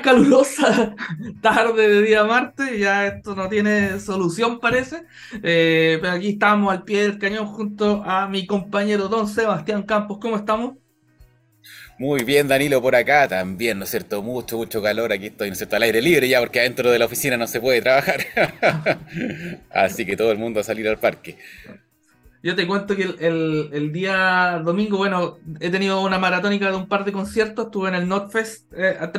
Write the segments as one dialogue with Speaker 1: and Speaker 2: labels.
Speaker 1: una calurosa tarde de día martes, ya esto no tiene solución parece, eh, pero aquí estamos al pie del cañón junto a mi compañero don Sebastián Campos, ¿cómo estamos?
Speaker 2: Muy bien, Danilo, por acá también, ¿no es cierto? Mucho, mucho calor. Aquí estoy, ¿no es cierto? Al aire libre ya, porque adentro de la oficina no se puede trabajar. Así que todo el mundo a salir al parque.
Speaker 1: Yo te cuento que el, día domingo, bueno, he tenido una maratónica de un par de conciertos. Estuve en el Notfest eh, a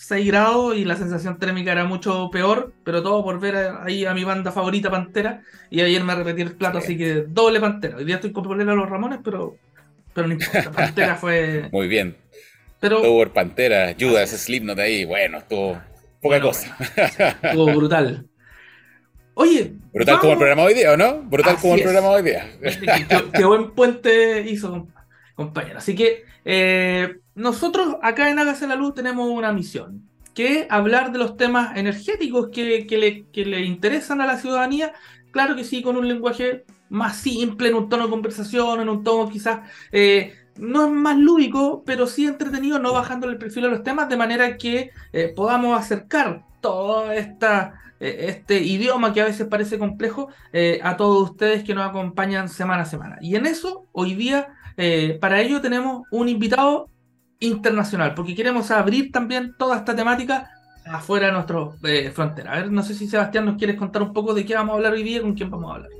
Speaker 1: 36 grados y la sensación térmica era mucho peor, pero todo por ver ahí a mi banda favorita, Pantera. Y ayer me repetí el plato, así que doble Pantera. Hoy día estoy con a los Ramones, pero, pero no importa. Pantera fue.
Speaker 2: Muy bien. Pero, por Pantera, Judas, Slipknot ahí, bueno, estuvo poca cosa.
Speaker 1: estuvo brutal. Oye.
Speaker 2: Brutal como el programa hoy día, ¿o no? Brutal como el programa hoy día.
Speaker 1: Qué, buen puente hizo, compañero. Así que eh, nosotros acá en Hágase la Luz tenemos una misión, que es hablar de los temas energéticos que, le, interesan a la ciudadanía. Claro que sí, con un lenguaje más simple, en un tono de conversación, en un tono quizás eh, no es más lúdico, pero sí entretenido, no bajando el perfil de los temas, de manera que eh, podamos acercar eh, este idioma que a veces parece complejo a todos ustedes que nos acompañan semana a semana. Y en eso, hoy día, eh, para ello tenemos un invitado internacional, porque queremos abrir también toda esta temática afuera de nuestra frontera. A ver, no sé si Sebastián nos quieres contar un poco de qué vamos a hablar hoy día, con quién vamos a hablar.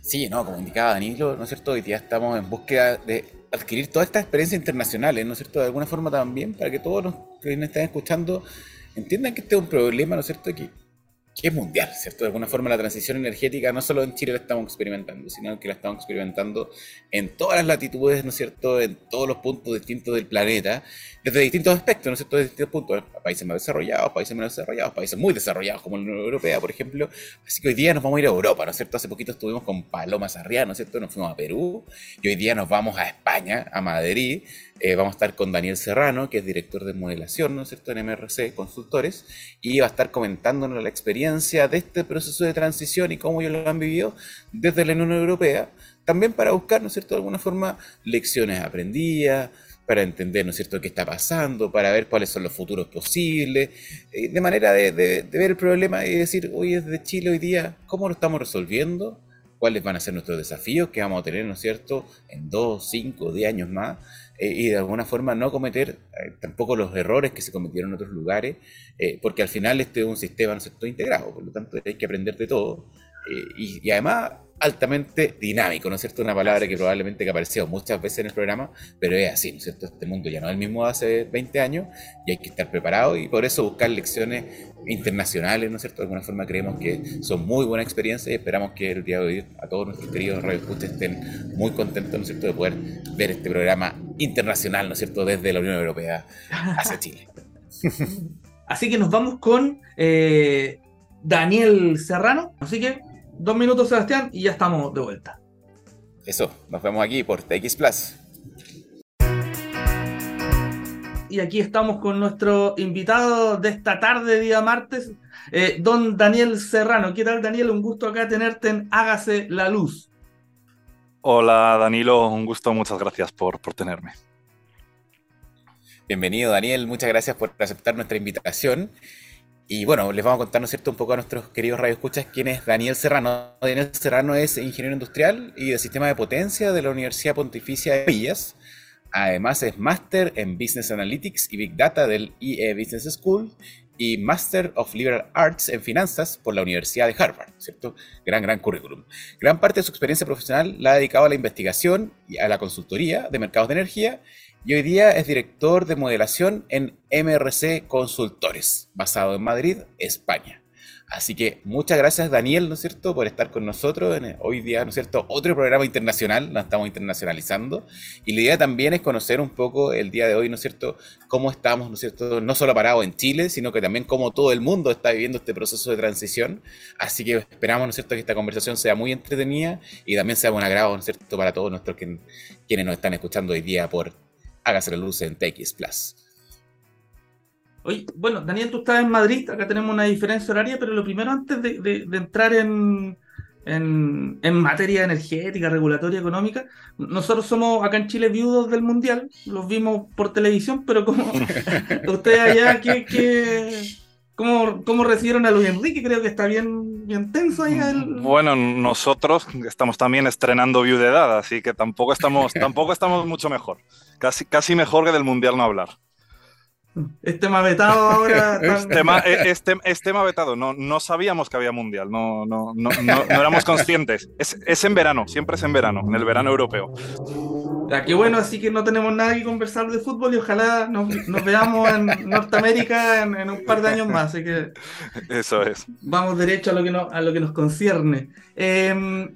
Speaker 2: Sí, no, como indicaba Danilo, ¿no es cierto? Hoy día estamos en búsqueda de adquirir toda esta experiencia internacional, ¿no es cierto? De alguna forma también, para que todos los que nos están escuchando entiendan que este es un problema, ¿no es cierto? Que es mundial, ¿cierto? De alguna forma la transición energética no solo en Chile la estamos experimentando, sino que la estamos experimentando en todas las latitudes, ¿no es cierto? En todos los puntos distintos del planeta, desde distintos aspectos, ¿no es cierto? Desde distintos puntos, países más desarrollados, países menos desarrollados, países muy desarrollados como la Unión Europea, por ejemplo. Así que hoy día nos vamos a ir a Europa, ¿no es cierto? Hace poquito estuvimos con Paloma Sarriá, ¿no es cierto? Nos fuimos a Perú y hoy día nos vamos a España, a Madrid, eh, vamos a estar con Daniel Serrano, que es director de modelación, ¿no es cierto?, en MRC Consultores, y va a estar comentándonos la experiencia de este proceso de transición y cómo ellos lo han vivido desde la Unión Europea, también para buscar, ¿no es cierto?, de alguna forma, lecciones aprendidas, para entender, ¿no es cierto?, qué está pasando, para ver cuáles son los futuros posibles, eh, de manera de, ver el problema y decir, hoy es de Chile hoy día, ¿cómo lo estamos resolviendo? cuáles van a ser nuestros desafíos que vamos a tener, ¿no es cierto?, en dos, cinco, diez años más, eh, y de alguna forma no cometer eh, tampoco los errores que se cometieron en otros lugares, eh, porque al final este es un sistema, ¿no es cierto?, integrado, por lo tanto hay que aprender de todo, y, y, además altamente dinámico, ¿no es cierto? Una palabra que probablemente que apareció muchas veces en el programa, pero es así, ¿no es cierto? Este mundo ya no es el mismo de hace 20 años y hay que estar preparado y por eso buscar lecciones internacionales, ¿no es cierto? De alguna forma creemos que son muy buenas experiencias y esperamos que el día de hoy a todos nuestros queridos radioescuchas estén muy contentos, ¿no es cierto?, de poder ver este programa internacional, ¿no es cierto?, desde la Unión Europea hacia Chile.
Speaker 1: Así que nos vamos con eh, Daniel Serrano. Así que Dos minutos, Sebastián, y ya estamos de vuelta.
Speaker 2: Eso, nos vemos aquí por TX Plus.
Speaker 1: Y aquí estamos con nuestro invitado de esta tarde, día martes, eh, don Daniel Serrano. ¿Qué tal, Daniel? Un gusto acá tenerte en Hágase la Luz.
Speaker 3: Hola, Danilo. Un gusto. Muchas gracias por, por tenerme.
Speaker 2: Bienvenido, Daniel. Muchas gracias por aceptar nuestra invitación. Y bueno, les vamos a contar, ¿no cierto?, un poco a nuestros queridos radioescuchas quién es Daniel Serrano. Daniel Serrano es ingeniero industrial y de sistema de potencia de la Universidad Pontificia de Villas. Además es máster en Business Analytics y Big Data del IE Business School y Master of Liberal Arts en Finanzas por la Universidad de Harvard, ¿cierto? Gran, gran currículum. Gran parte de su experiencia profesional la ha dedicado a la investigación y a la consultoría de mercados de energía y hoy día es director de modelación en MRC Consultores, basado en Madrid, España. Así que muchas gracias Daniel, ¿no es cierto?, por estar con nosotros en hoy día, ¿no es cierto?, otro programa internacional, nos estamos internacionalizando. Y la idea también es conocer un poco el día de hoy, ¿no es cierto?, cómo estamos, ¿no es cierto?, no solo parados en Chile, sino que también cómo todo el mundo está viviendo este proceso de transición. Así que esperamos, ¿no es cierto?, que esta conversación sea muy entretenida y también sea un agrado, ¿no es cierto?, para todos nuestros quienes nos están escuchando hoy día por hágase la luz en TX Plus.
Speaker 1: Oye, bueno, Daniel, tú estás en Madrid, acá tenemos una diferencia horaria, pero lo primero antes de, entrar en, en, en, materia energética, regulatoria, económica. Nosotros somos acá en Chile viudos del Mundial, los vimos por televisión, pero como ustedes allá, ¿qué, qué, cómo, cómo, recibieron a Luis Enrique? Creo que está bien, bien tenso ahí. El...
Speaker 3: Bueno, nosotros estamos también estrenando viudedad, así que tampoco estamos, tampoco estamos mucho mejor. Casi, casi mejor que del Mundial no hablar.
Speaker 1: Es tema vetado ahora.
Speaker 3: Es, tema, es, tema, vetado. No, no sabíamos que había mundial. No, no, no, no, éramos conscientes. Es, es, en verano, siempre es en verano, en el verano europeo.
Speaker 1: Ya, qué bueno, así que no tenemos nada que conversar de fútbol y ojalá nos, nos veamos en Norteamérica en, un par de años más. Así que.
Speaker 3: Eso es.
Speaker 1: Vamos derecho a lo que, no, a lo que nos concierne. Em,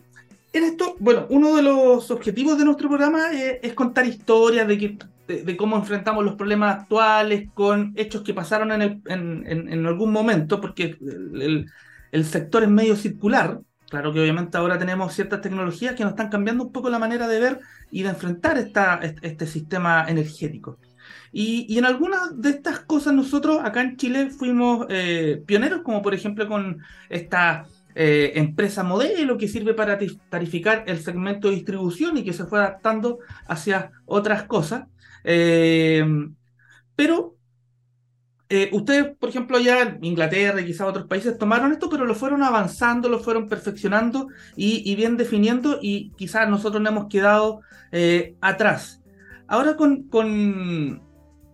Speaker 1: en esto, bueno, uno de los objetivos de nuestro programa es, es contar historias de que de, cómo enfrentamos los problemas actuales con hechos que pasaron en, en, algún momento, porque el, el, sector es medio circular. Claro que obviamente ahora tenemos ciertas tecnologías que nos están cambiando un poco la manera de ver y de enfrentar esta, este sistema energético. Y, y, en algunas de estas cosas nosotros acá en Chile fuimos eh, pioneros, como por ejemplo con esta eh, empresa modelo que sirve para tarificar el segmento de distribución y que se fue adaptando hacia otras cosas. Eh, pero eh, ustedes, por ejemplo, ya en Inglaterra y quizás otros países tomaron esto, pero lo fueron avanzando, lo fueron perfeccionando y, bien definiendo y quizás nosotros no hemos quedado atrás. Ahora con, con,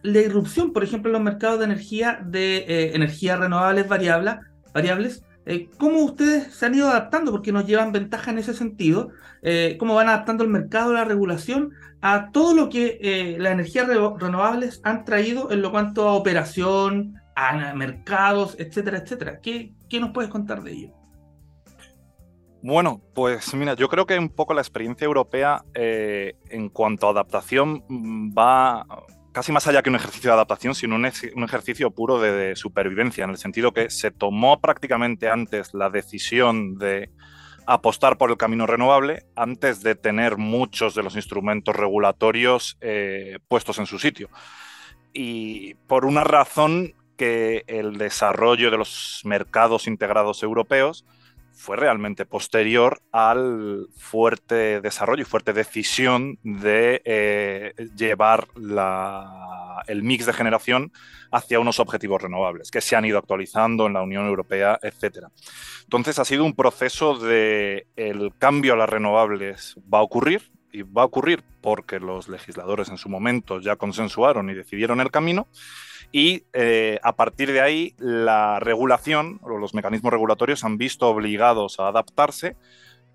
Speaker 1: la irrupción, por ejemplo, en los mercados de energía, de energías renovables variables, variables ¿cómo ustedes se han ido adaptando? Porque nos llevan ventaja en ese sentido. ¿Cómo van adaptando el mercado, la regulación a todo lo que eh, las energías renovables han traído en lo cuanto a operación, a mercados, etcétera, etcétera. ¿Qué, nos puedes contar de ello?
Speaker 3: Bueno, pues mira, yo creo que un poco la experiencia europea eh, en cuanto a adaptación mm, va casi más allá que un ejercicio de adaptación, sino un, ejercicio puro de, supervivencia, en el sentido que se tomó prácticamente antes la decisión de apostar por el camino renovable antes de tener muchos de los instrumentos regulatorios eh, puestos en su sitio. Y por una razón que el desarrollo de los mercados integrados europeos fue realmente posterior al fuerte desarrollo y fuerte decisión de eh, llevar el mix de generación hacia unos objetivos renovables, que se han ido actualizando en la Unión Europea, etc. Entonces ha sido un proceso de el cambio a las renovables va a ocurrir, y va a ocurrir porque los legisladores en su momento ya consensuaron y decidieron el camino, y eh, a partir de ahí la regulación o los mecanismos regulatorios han visto obligados a adaptarse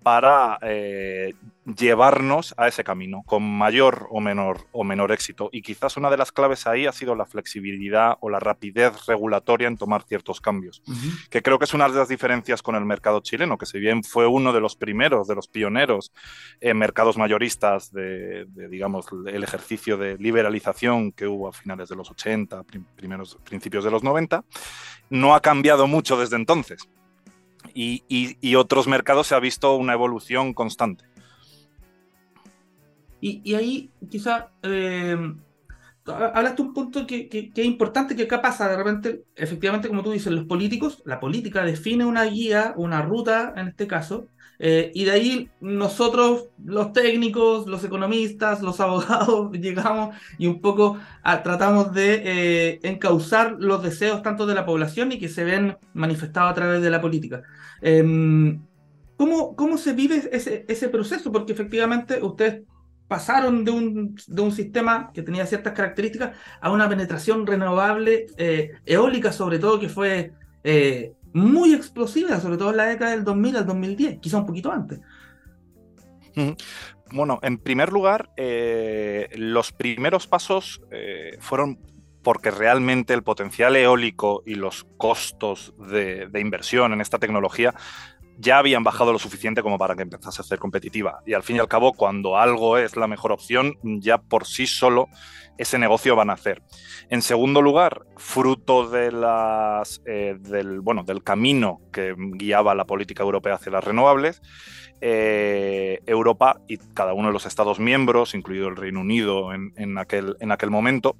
Speaker 3: para eh, llevarnos a ese camino con mayor o menor, o menor éxito. Y quizás una de las claves ahí ha sido la flexibilidad o la rapidez regulatoria en tomar ciertos cambios, que creo que es una de las diferencias con el mercado chileno, que si bien fue uno de los primeros, de los pioneros en mercados mayoristas de, digamos, el ejercicio de liberalización que hubo a finales de los 80, primeros principios de los 90, no ha cambiado mucho desde entonces y, otros mercados se ha visto una evolución constante.
Speaker 1: Y, ahí quizá eh, hablaste un punto que, es importante, que acá pasa de repente, efectivamente, como tú dices, los políticos, la política define una guía, una ruta en este caso, eh, y de ahí nosotros, los técnicos, los economistas, los abogados, llegamos y un poco tratamos de eh, encauzar los deseos tanto de la población y que se ven manifestados a través de la política. Em, ¿cómo, ¿Cómo se vive ese, ese proceso? Porque efectivamente ustedes pasaron de un, de un, sistema que tenía ciertas características a una penetración renovable eh, eólica, sobre todo, que fue muy explosiva, sobre todo en la década del 2000 al 2010, quizá un poquito antes.
Speaker 3: Bueno, en primer lugar, eh, los primeros pasos eh, fueron porque realmente el potencial eólico y los costos de, inversión en esta tecnología ya habían bajado lo suficiente como para que empezase a ser competitiva. Y al fin y al cabo, cuando algo es la mejor opción, ya por sí solo ese negocio va a nacer. En segundo lugar, fruto de las, eh, del, bueno, del camino que guiaba la política europea hacia las renovables, eh, Europa y cada uno de los Estados miembros, incluido el Reino Unido en, aquel, en aquel momento,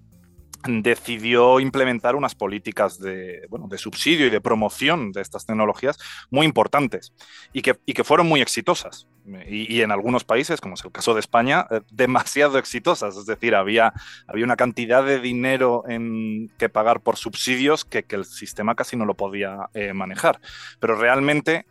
Speaker 3: decidió implementar unas políticas de, bueno, de subsidio y de promoción de estas tecnologías muy importantes y que, y que fueron muy exitosas. Y, en algunos países, como es el caso de España, eh, demasiado exitosas. Es decir, había, había una cantidad de dinero en que pagar por subsidios que, el sistema casi no lo podía eh, manejar. Pero realmente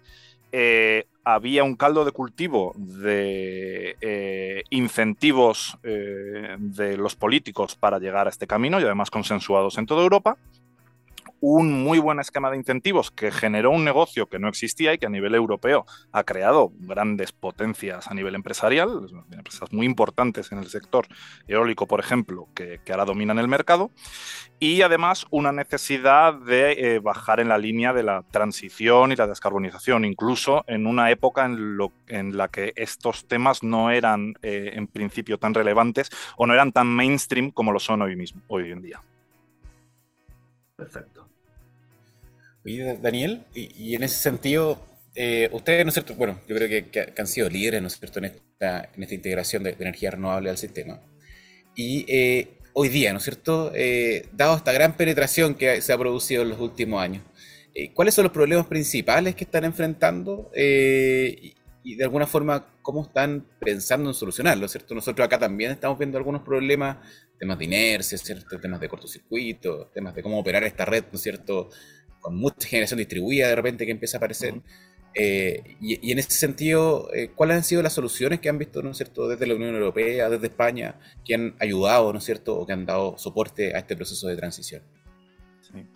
Speaker 3: eh, había un caldo de cultivo de eh, incentivos eh, de los políticos para llegar a este camino y además consensuados en toda Europa un muy buen esquema de incentivos que generó un negocio que no existía y que a nivel europeo ha creado grandes potencias a nivel empresarial, empresas muy importantes en el sector eólico, por ejemplo, que, ahora dominan el mercado, y además una necesidad de eh, bajar en la línea de la transición y la descarbonización, incluso en una época en, la que estos temas no eran eh, en principio tan relevantes o no eran tan mainstream como lo son hoy mismo, hoy en día.
Speaker 1: Perfecto.
Speaker 2: Oye, Daniel, y, en ese sentido, eh, ustedes, ¿no es cierto? Bueno, yo creo que, han sido líderes, ¿no es cierto?, en esta, en esta integración de, energía renovable al sistema. Y eh, hoy día, ¿no es cierto?, eh, dado esta gran penetración que se ha producido en los últimos años, ¿cuáles son los problemas principales que están enfrentando? Y, y, de alguna forma, ¿cómo están pensando en solucionarlo, ¿cierto? Nosotros acá también estamos viendo algunos problemas temas de inercia, ¿cierto? temas de cortocircuito, temas de cómo operar esta red, ¿no es cierto? Con mucha generación distribuida de repente que empieza a aparecer. Eh, y, en ese sentido, eh, ¿cuáles han sido las soluciones que han visto, ¿no es cierto?, desde la Unión Europea, desde España, que han ayudado, ¿no es cierto?, o que han dado soporte a este proceso de transición. Sí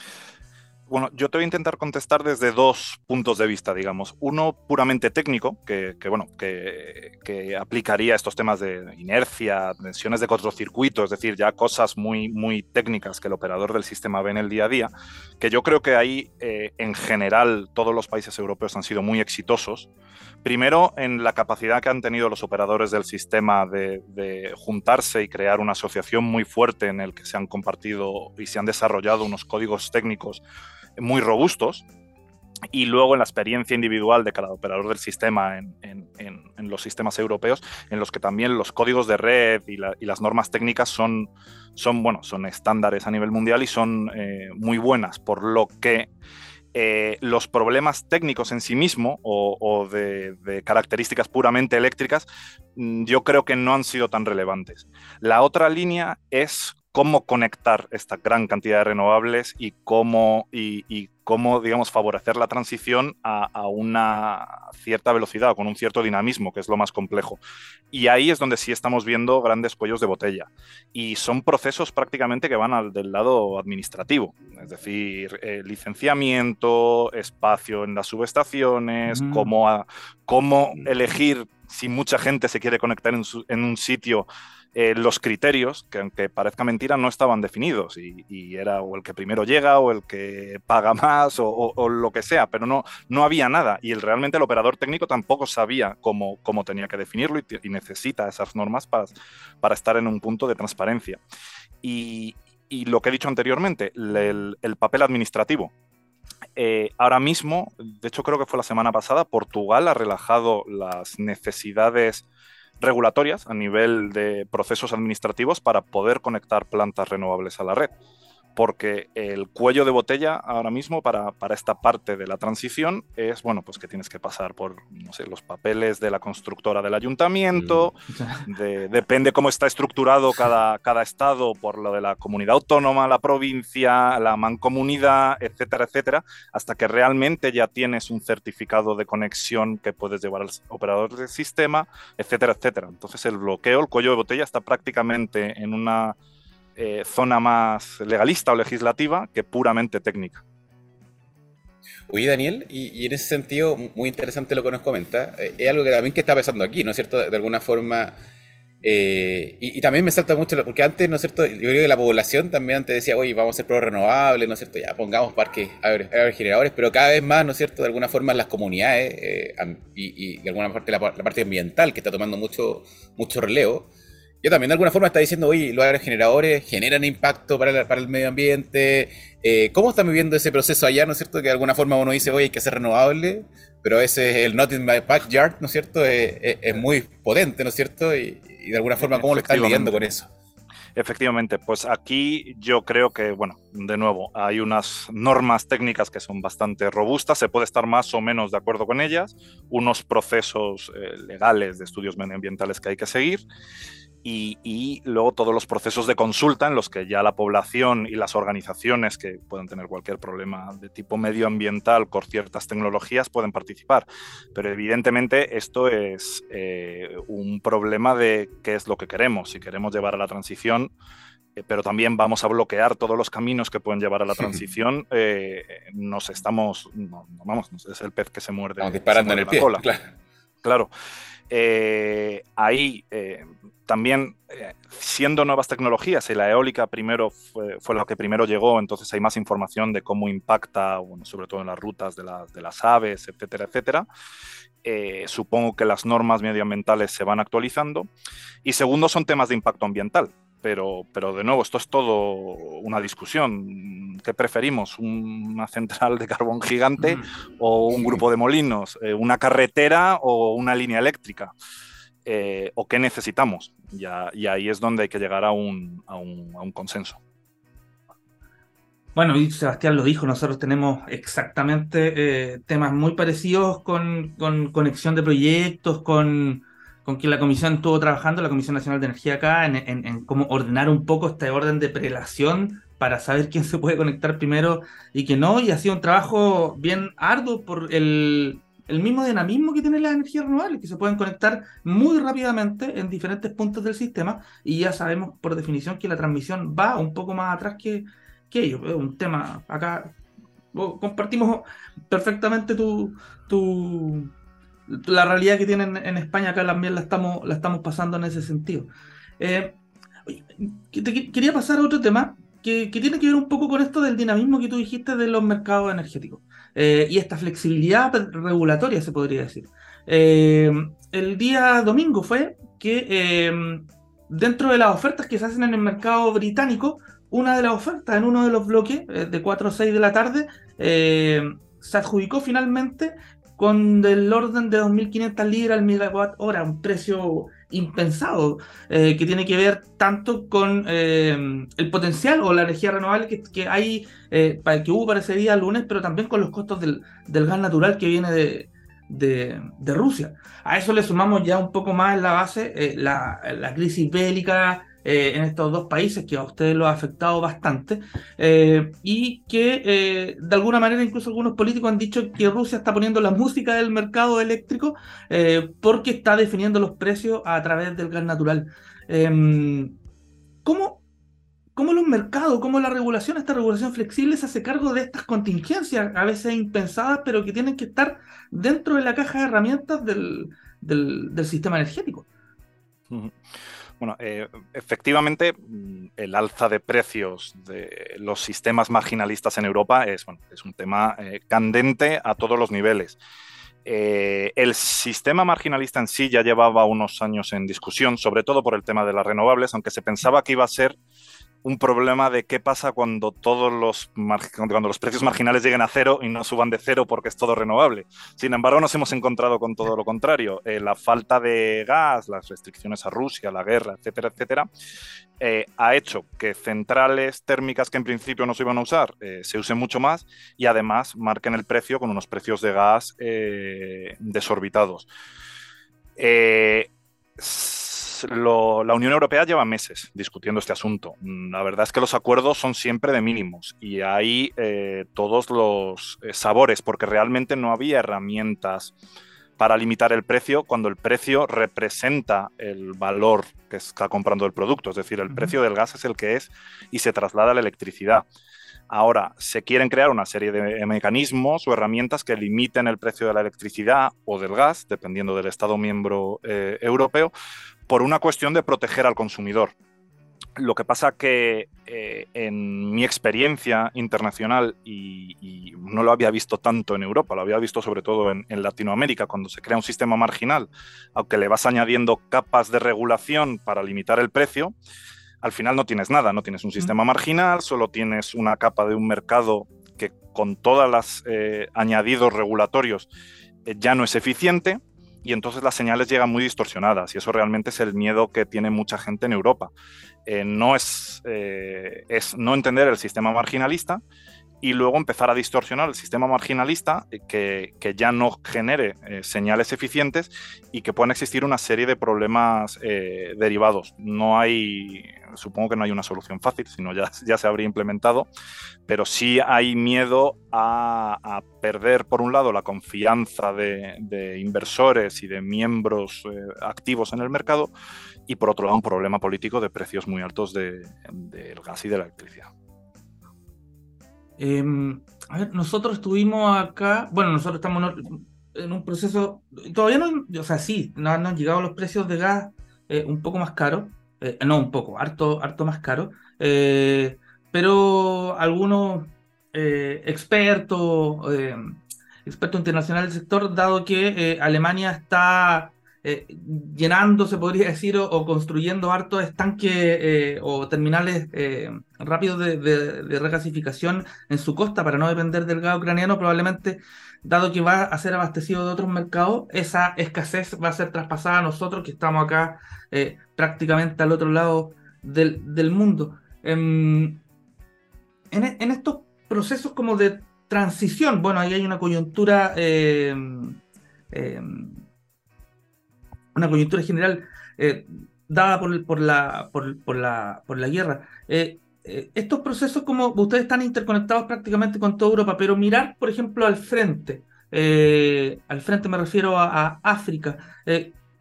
Speaker 3: bueno, yo te voy a intentar contestar desde dos puntos de vista, digamos. Uno puramente técnico, que, bueno, que, aplicaría estos temas de inercia, tensiones de cortocircuito, es decir, ya cosas muy, muy técnicas que el operador del sistema ve en el día a día, que yo creo que ahí, eh, en general, todos los países europeos han sido muy exitosos. Primero, en la capacidad que han tenido los operadores del sistema de, de juntarse y crear una asociación muy fuerte en el que se han compartido y se han desarrollado unos códigos técnicos muy robustos. Y luego en la experiencia individual de cada operador del sistema en, los sistemas europeos, en los que también los códigos de red y, las normas técnicas son, son, bueno, son estándares a nivel mundial y son eh, muy buenas, por lo que eh, los problemas técnicos en sí mismo o, de, características puramente eléctricas, mm, yo creo que no han sido tan relevantes. La otra línea es cómo conectar esta gran cantidad de renovables y cómo, y, cómo digamos, favorecer la transición a, una cierta velocidad con un cierto dinamismo, que es lo más complejo. Y ahí es donde sí estamos viendo grandes cuellos de botella. Y son procesos prácticamente que van al, del lado administrativo, es decir, eh, licenciamiento, espacio en las subestaciones, cómo, cómo elegir si mucha gente se quiere conectar en, en un sitio eh, los criterios, que aunque parezca mentira, no estaban definidos y, era o el que primero llega o el que paga más o, lo que sea, pero no, no había nada y el, realmente el operador técnico tampoco sabía cómo, cómo tenía que definirlo y, necesita esas normas para, para estar en un punto de transparencia. Y, lo que he dicho anteriormente, el, papel administrativo. Eh, ahora mismo, de hecho creo que fue la semana pasada, Portugal ha relajado las necesidades regulatorias a nivel de procesos administrativos para poder conectar plantas renovables a la red porque el cuello de botella ahora mismo para, esta parte de la transición es, bueno, pues que tienes que pasar por, no sé, los papeles de la constructora del ayuntamiento, mm. depende cómo está estructurado cada, cada estado por lo de la comunidad autónoma, la provincia, la mancomunidad, etcétera, etcétera, hasta que realmente ya tienes un certificado de conexión que puedes llevar al operador del sistema, etcétera, etcétera. Entonces el bloqueo, el cuello de botella está prácticamente en una eh, zona más legalista o legislativa que puramente técnica.
Speaker 2: Oye, Daniel, y, en ese sentido, muy interesante lo que nos comenta. Eh, es algo que también que está pasando aquí, ¿no es cierto? De, alguna forma. Eh, y, también me salta mucho, porque antes, ¿no es cierto? Yo creo que la población también antes decía, oye, vamos a hacer pro renovables, ¿no es cierto? Ya pongamos parques, a ver, generadores, pero cada vez más, ¿no es cierto? De alguna forma las comunidades y, de alguna parte la, parte ambiental que está tomando mucho, mucho relevo yo también de alguna forma está diciendo, oye, los aerogeneradores generan impacto para, para el medio ambiente. Eh, ¿Cómo están viviendo ese proceso allá, no es cierto? Que de alguna forma uno dice, oye, hay que ser renovable, pero ese es el not in my backyard, ¿no es cierto? Es, muy potente, ¿no es cierto? Y, de alguna forma, ¿cómo lo están viviendo con eso?
Speaker 3: Efectivamente, pues aquí yo creo que, bueno, de nuevo, hay unas normas técnicas que son bastante robustas, se puede estar más o menos de acuerdo con ellas, unos procesos eh, legales de estudios medioambientales que hay que seguir y, luego todos los procesos de consulta en los que ya la población y las organizaciones que pueden tener cualquier problema de tipo medioambiental con ciertas tecnologías pueden participar. Pero evidentemente esto es eh, un problema de qué es lo que queremos. Si queremos llevar a la transición, eh, pero también vamos a bloquear todos los caminos que pueden llevar a la transición, eh, nos estamos, vamos, es el pez que se muerde.
Speaker 2: disparando en el pie,
Speaker 3: Claro. claro. Ahí también eh, siendo nuevas tecnologías y la eólica primero fue, lo que primero llegó, entonces hay más información de cómo impacta, sobre todo en las rutas de, las, de las aves, etcétera, etcétera. Eh, supongo que las normas medioambientales se van actualizando. Y segundo, son temas de impacto ambiental. Pero, pero de nuevo, esto es todo una discusión. ¿Qué preferimos? ¿Una central de carbón gigante mm. o un grupo de molinos? Eh, ¿Una carretera o una línea eléctrica? Eh, o qué necesitamos. y ahí es donde hay que llegar a un, a un, consenso.
Speaker 1: Bueno, y Sebastián lo dijo, nosotros tenemos exactamente eh, temas muy parecidos con, con, conexión de proyectos, con, con quien la comisión estuvo trabajando, la Comisión Nacional de Energía acá, en, cómo ordenar un poco este orden de prelación para saber quién se puede conectar primero y quién no, y ha sido un trabajo bien arduo por el, el mismo dinamismo que tienen las energías renovables, que se pueden conectar muy rápidamente en diferentes puntos del sistema y ya sabemos por definición que la transmisión va un poco más atrás que, que ellos. Un tema acá, compartimos perfectamente tu, tu, la realidad que tienen en España, acá también la estamos, la estamos pasando en ese sentido. Eh, quería pasar a otro tema que, tiene que ver un poco con esto del dinamismo que tú dijiste de los mercados energéticos. Eh, y esta flexibilidad regulatoria, se podría decir. Eh, el día domingo fue que eh, dentro de las ofertas que se hacen en el mercado británico, una de las ofertas en uno de los bloques de 4 o 6 de la tarde se adjudicó finalmente con el orden de 2.500 libras al megawatt hora, un precio impensado, eh, que tiene que ver tanto con eh, el potencial o la energía renovable que, que hay, eh, que hubo para ese día lunes, pero también con los costos del, del gas natural que viene de, de, de, Rusia. A eso le sumamos ya un poco más en la base la, la crisis bélica eh, en estos dos países que a ustedes lo ha afectado bastante eh, y que eh, de alguna manera incluso algunos políticos han dicho que Rusia está poniendo la música del mercado eléctrico porque está definiendo los precios a través del gas natural. Em, ¿Cómo, ¿Cómo los mercados, cómo la regulación, esta regulación flexible se hace cargo de estas contingencias, a veces impensadas, pero que tienen que estar dentro de la caja de herramientas del, del sistema energético?
Speaker 3: Bueno, eh, efectivamente, mm, el alza de precios de los sistemas marginalistas en Europa es, es un tema eh, candente a todos los niveles. Eh, el sistema marginalista en sí ya llevaba unos años en discusión, sobre todo por el tema de las renovables, aunque se pensaba que iba a ser un problema de qué pasa cuando todos los cuando los precios marginales lleguen a cero y no suban de cero porque es todo renovable. Sin embargo, nos hemos encontrado con todo lo contrario. Eh, la falta de gas, las restricciones a Rusia, la guerra, etcétera, etcétera, eh, ha hecho que centrales térmicas que en principio no se iban a usar eh, se usen mucho más y además marquen el precio con unos precios de gas desorbitados la Unión Europea lleva meses discutiendo este asunto. La verdad es que los acuerdos son siempre de mínimos y hay eh, todos los eh, sabores porque realmente no había herramientas para limitar el precio cuando el precio representa el valor que está comprando el producto. Es decir, el precio del gas es el que es y se traslada a la electricidad. Ahora, se quieren crear una serie de mecanismos o herramientas que limiten el precio de la electricidad o del gas, dependiendo del Estado miembro eh, europeo, por una cuestión de proteger al consumidor. Lo que pasa que eh, en mi experiencia internacional, y, no lo había visto tanto en Europa, lo había visto sobre todo en, Latinoamérica, cuando se crea un sistema marginal, aunque le vas añadiendo capas de regulación para limitar el precio, al final no tienes nada, no tienes un sistema marginal, solo tienes una capa de un mercado que con todos los eh, añadidos regulatorios eh, ya no es eficiente y entonces las señales llegan muy distorsionadas y eso realmente es el miedo que tiene mucha gente en Europa. Eh, no es, eh, es no entender el sistema marginalista y luego empezar a distorsionar el sistema marginalista eh, que, ya no genere eh, señales eficientes y que puedan existir una serie de problemas eh, derivados. No hay, supongo que no hay una solución fácil, sino ya, ya se habría implementado, pero sí hay miedo a, perder, por un lado, la confianza de, inversores y de miembros activos en el mercado y, por otro lado, un problema político de precios muy altos del gas y de la electricidad.
Speaker 1: Em, nosotros estuvimos acá, bueno, nosotros estamos en un proceso, todavía no, o sea, sí, no, han llegado los precios de gas eh, un poco más caros, eh, no un poco, harto, harto más caro, eh, pero algunos expertos, expertos internacionales del sector, dado que Alemania está eh, llenando, se podría decir, o, construyendo hartos estanques eh, o terminales eh, rápidos de, de, regasificación en su costa para no depender del gas ucraniano, probablemente, dado que va a ser abastecido de otros mercados, esa escasez va a ser traspasada a nosotros que estamos acá prácticamente al otro lado del, del mundo. Em, en, en, estos procesos como de transición, bueno, ahí hay una coyuntura em, una coyuntura general eh, dada por, por, la, por, la, por la guerra. Eh, eh, estos procesos, como ustedes están interconectados prácticamente con toda Europa, pero mirar, por ejemplo, al frente, al frente me refiero a, África,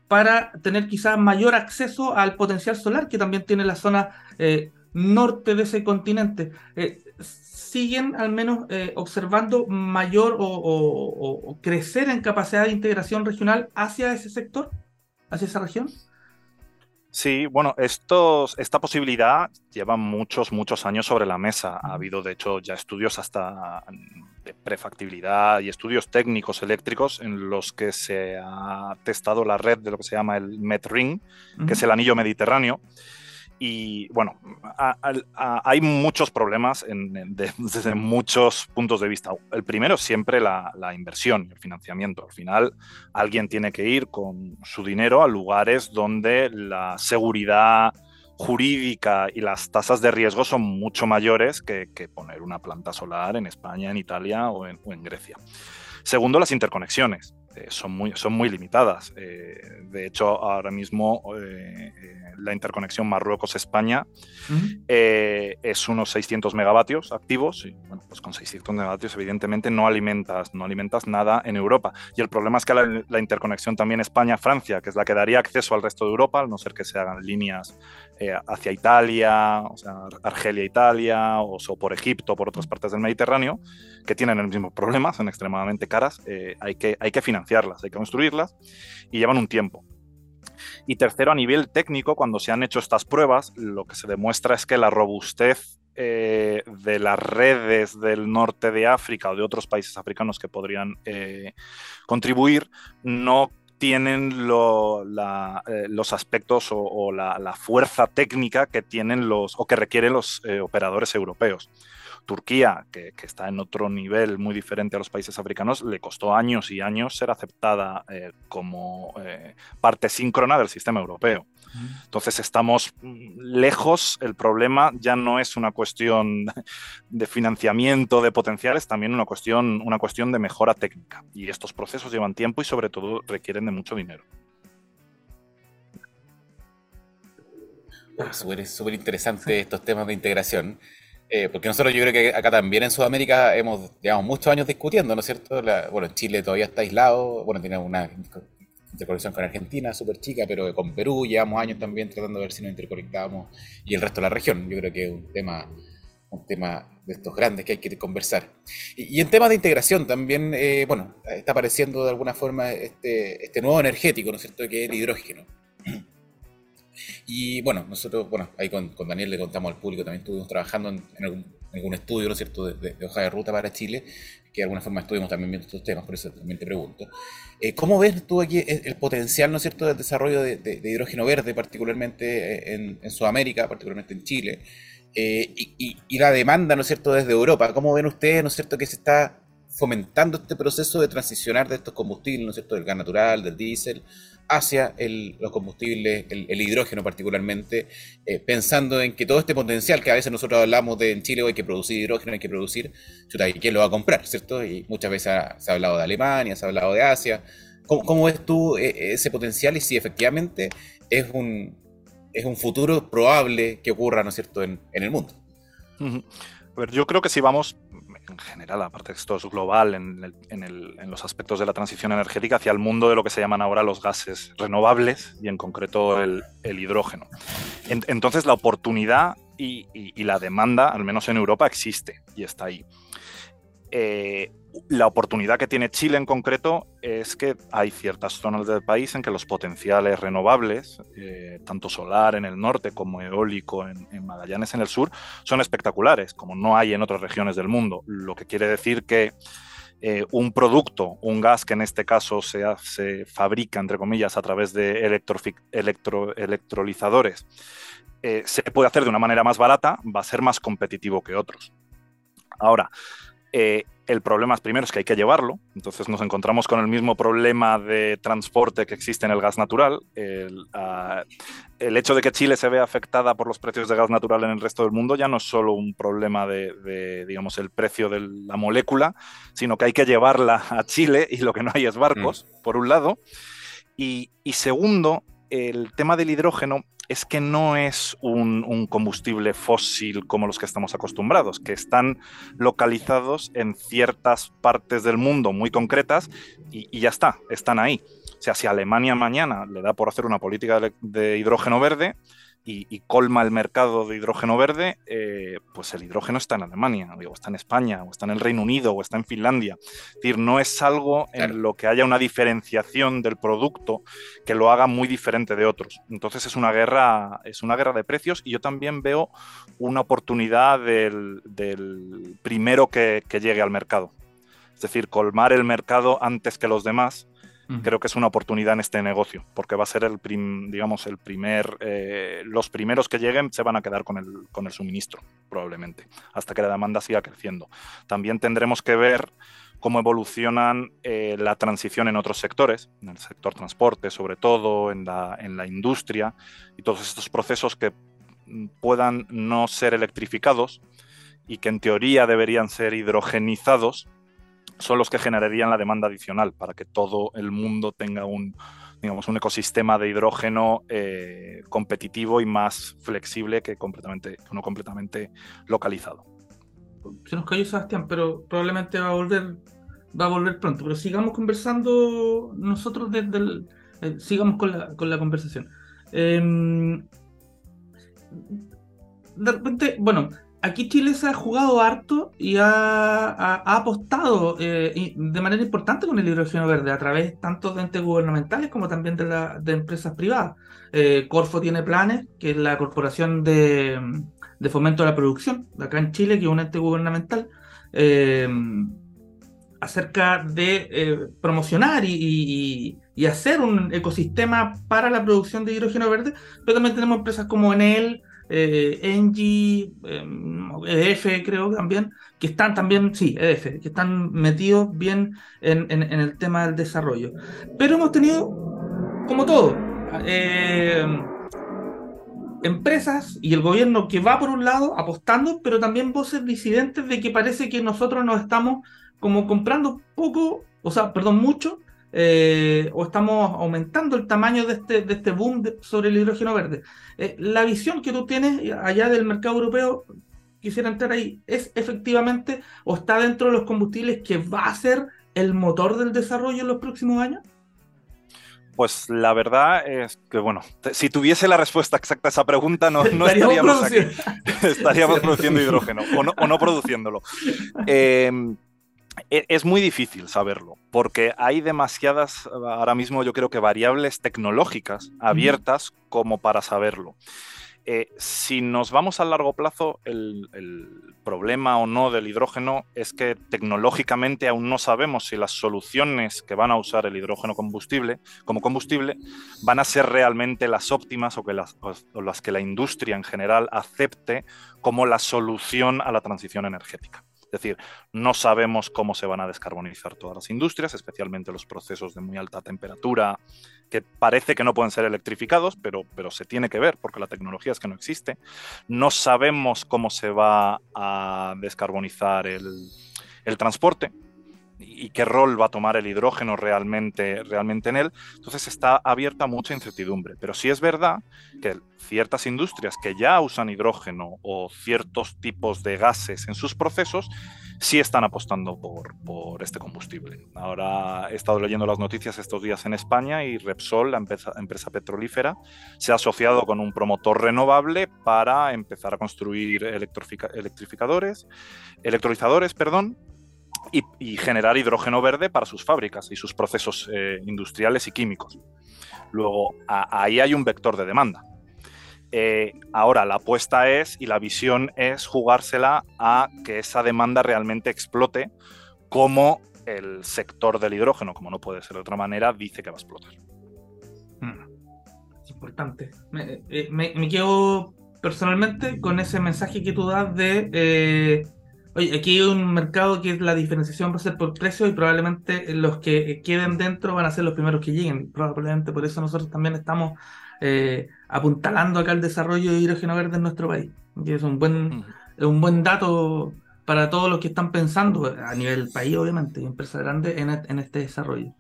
Speaker 1: para tener quizás mayor acceso al potencial solar que también tiene la zona norte de ese continente siguen al menos observando mayor o, crecer en capacidad de integración regional hacia ese sector? Hacia esa región?
Speaker 3: Sí, bueno, estos, esta posibilidad lleva muchos, muchos años sobre la mesa. Ha habido, de hecho, ya estudios hasta de prefactibilidad y estudios técnicos eléctricos en los que se ha testado la red de lo que se llama el MedRing, que es el anillo mediterráneo, y bueno, hay muchos problemas desde muchos puntos de vista. El primero es siempre la, inversión, el financiamiento. Al final, alguien tiene que ir con su dinero a lugares donde la seguridad jurídica y las tasas de riesgo son mucho mayores que, poner una planta solar en España, en Italia o en, Grecia. Segundo, las interconexiones. Eh, son, muy, son muy limitadas. Eh, de hecho, ahora mismo eh, la interconexión Marruecos-España es unos 600 megavatios activos. Y bueno, pues con 600 megavatios, evidentemente, no alimentas, no alimentas nada en Europa. Y el problema es que la, interconexión también España-Francia, que es la que daría acceso al resto de Europa, al no ser que se hagan líneas hacia Italia, o sea, Argelia-Italia, o, por Egipto, por otras partes del Mediterráneo, que tienen el mismo problema, son extremadamente caras. Hay, que, hay que hay que construirlas y llevan un tiempo. Y tercero, a nivel técnico, cuando se han hecho estas pruebas, lo que se demuestra es que la robustez eh, de las redes del norte de África o de otros países africanos que podrían eh, contribuir no tienen eh, los aspectos o, la, fuerza técnica que tienen los o que requieren los operadores europeos. Turquía, que, está en otro nivel muy diferente a los países africanos, le costó años y años ser aceptada eh, como eh, parte síncrona del sistema europeo. Entonces estamos mm, lejos, el problema ya no es una cuestión de financiamiento de potenciales, también una cuestión, una cuestión de mejora técnica. Y estos procesos llevan tiempo y sobre todo requieren de mucho dinero.
Speaker 2: Ah, súper interesante estos temas de integración. Eh, porque nosotros yo creo que acá también en Sudamérica hemos, llevamos muchos años discutiendo, ¿no es cierto? bueno, Chile todavía está aislado, bueno, tiene una interconexión con Argentina súper chica, pero con Perú llevamos años también tratando de ver si nos interconectábamos y el resto de la región. Yo creo que es un tema, un tema de estos grandes que hay que conversar. Y, en temas de integración también, eh, bueno, está apareciendo de alguna forma este, este nuevo energético, ¿no es cierto?, que es el hidrógeno. Y bueno, nosotros, bueno, ahí con, Daniel le contamos al público, también estuvimos trabajando en, algún, estudio, ¿no es cierto?, de, hoja de ruta para Chile, que de alguna forma estuvimos también viendo estos temas, por eso también te pregunto. Eh, ¿Cómo ves tú aquí el, potencial, ¿no cierto?, del desarrollo de, hidrógeno verde, particularmente en, Sudamérica, particularmente en Chile, eh, y, la demanda, ¿no es cierto?, desde Europa. ¿Cómo ven ustedes, ¿no es cierto?, que se está fomentando este proceso de transicionar de estos combustibles, ¿no es cierto?, del gas natural, del diésel, hacia los combustibles, el, hidrógeno particularmente, eh, pensando en que todo este potencial que a veces nosotros hablamos de en Chile, hay que producir hidrógeno, hay que producir, chuta, ¿y quién lo va a comprar, cierto? Y muchas veces se ha hablado de Alemania, se ha hablado de Asia. ¿Cómo, ves tú eh, ese potencial y si efectivamente es un, es un futuro probable que ocurra, ¿no es cierto?, en, el mundo.
Speaker 3: A ver, yo creo que si vamos en general, aparte de esto es global, en, los aspectos de la transición energética hacia el mundo de lo que se llaman ahora los gases renovables y en concreto el, hidrógeno. entonces la oportunidad y, la demanda, al menos en Europa, existe y está ahí. Eh, la oportunidad que tiene Chile en concreto es que hay ciertas zonas del país en que los potenciales renovables, eh, tanto solar en el norte como eólico en, Magallanes en el sur, son espectaculares, como no hay en otras regiones del mundo. Lo que quiere decir que eh, un producto, un gas que en este caso se, se fabrica, entre comillas, a través de electro, electrolizadores, eh, se puede hacer de una manera más barata, va a ser más competitivo que otros. Ahora, el problema es primero es que hay que llevarlo, entonces nos encontramos con el mismo problema de transporte que existe en el gas natural. Ah, el, hecho de que Chile se vea afectada por los precios de gas natural en el resto del mundo ya no es solo un problema de, digamos, el precio de la molécula, sino que hay que llevarla a Chile y lo que no hay es barcos, mm. por un lado. y segundo, el tema del hidrógeno es que no es un, combustible fósil como los que estamos acostumbrados, que están localizados en ciertas partes del mundo muy concretas y, ya está, están ahí. O sea, si Alemania mañana le da por hacer una política de hidrógeno verde, y, colma el mercado de hidrógeno verde, eh, pues el hidrógeno está en Alemania, o está en España, o está en el Reino Unido, o está en Finlandia. Es decir, no es algo en lo que haya una diferenciación del producto que lo haga muy diferente de otros. Entonces es una guerra, es una guerra de precios y yo también veo una oportunidad del, primero que llegue al mercado. Es decir, colmar el mercado antes que los demás creo que es una oportunidad en este negocio, porque va a ser el, digamos, el primer, eh, los primeros que lleguen se van a quedar con el, con el suministro, probablemente, hasta que la demanda siga creciendo. También tendremos que ver cómo evolucionan eh, la transición en otros sectores, en el sector transporte sobre todo, en la, en la industria, y todos estos procesos que puedan no ser electrificados y que en teoría deberían ser hidrogenizados, son los que generarían la demanda adicional para que todo el mundo tenga un, digamos, un ecosistema de hidrógeno eh, competitivo y más flexible que, completamente, uno completamente localizado.
Speaker 1: Se nos cayó Sebastián, pero probablemente va a volver, va a volver pronto. Pero sigamos conversando nosotros desde el, eh, sigamos con la, con la conversación. Em, de repente, bueno, aquí Chile se ha jugado harto y ha, apostado eh, de manera importante con el hidrógeno verde a través tanto de entes gubernamentales como también de, la, de empresas privadas. Eh, Corfo tiene planes, que es la Corporación de, Fomento de la Producción, de acá en Chile, que es un ente gubernamental, eh, acerca de promocionar y, y, hacer un ecosistema para la producción de hidrógeno verde, pero también tenemos empresas como Enel, eh, Engie, EDF em, e creo también, que están también, sí, EDF, que están metidos bien en, el tema del desarrollo. Pero hemos tenido, como todo, eh, empresas y el gobierno que va por un lado apostando, pero también voces disidentes de que parece que nosotros nos estamos como comprando poco, o sea, perdón, mucho eh, o estamos aumentando el tamaño de este, de este boom sobre el hidrógeno verde. Eh, la visión que tú tienes allá del mercado europeo, quisiera entrar ahí, ¿es efectivamente o está dentro de los combustibles que va a ser el motor del desarrollo en los próximos años?
Speaker 3: Pues la verdad es que, bueno, si tuviese la respuesta exacta a esa pregunta, no, estaríamos, aquí. estaríamos produciendo hidrógeno o no, o no produciéndolo. Eh, es muy difícil saberlo, porque hay demasiadas, ahora mismo yo creo que variables tecnológicas abiertas como para saberlo. Eh, si nos vamos a largo plazo, el, problema o no del hidrógeno es que tecnológicamente aún no sabemos si las soluciones que van a usar el hidrógeno combustible como combustible van a ser realmente las óptimas o, que las, o las que la industria en general acepte como la solución a la transición energética. Decir, no sabemos cómo se van a descarbonizar todas las industrias, especialmente los procesos de muy alta temperatura, que parece que no pueden ser electrificados, pero, pero se tiene que ver porque la tecnología es que no existe. No sabemos cómo se va a descarbonizar el transporte, y qué rol va a tomar el hidrógeno realmente, realmente en él. Entonces está abierta mucha incertidumbre. Pero sí es verdad que ciertas industrias que ya usan hidrógeno o ciertos tipos de gases en sus procesos sí están apostando por, por este combustible. Ahora he estado leyendo las noticias estos días en España y Repsol, la empresa, empresa petrolífera, se ha asociado con un promotor renovable para empezar a construir electrificadores, electrolizadores, perdón, y, generar hidrógeno verde para sus fábricas y sus procesos eh, industriales y químicos. Luego, ahí hay un vector de demanda. Eh, ahora, la apuesta es y la visión es jugársela a que esa demanda realmente explote como el sector del hidrógeno, como no puede ser de otra manera, dice que va a explotar.
Speaker 1: Hmm. Es importante. Me, eh, me, quedo personalmente con ese mensaje que tú das de Oye, aquí hay un mercado que la diferenciación va a ser por precio y probablemente los que queden dentro van a ser los primeros que lleguen. Probablemente por eso nosotros también estamos eh, apuntalando acá el desarrollo de hidrógeno verde en nuestro país. Que es un buen, un buen dato para todos los que están pensando a nivel país, obviamente, y empresas grandes en, en este desarrollo.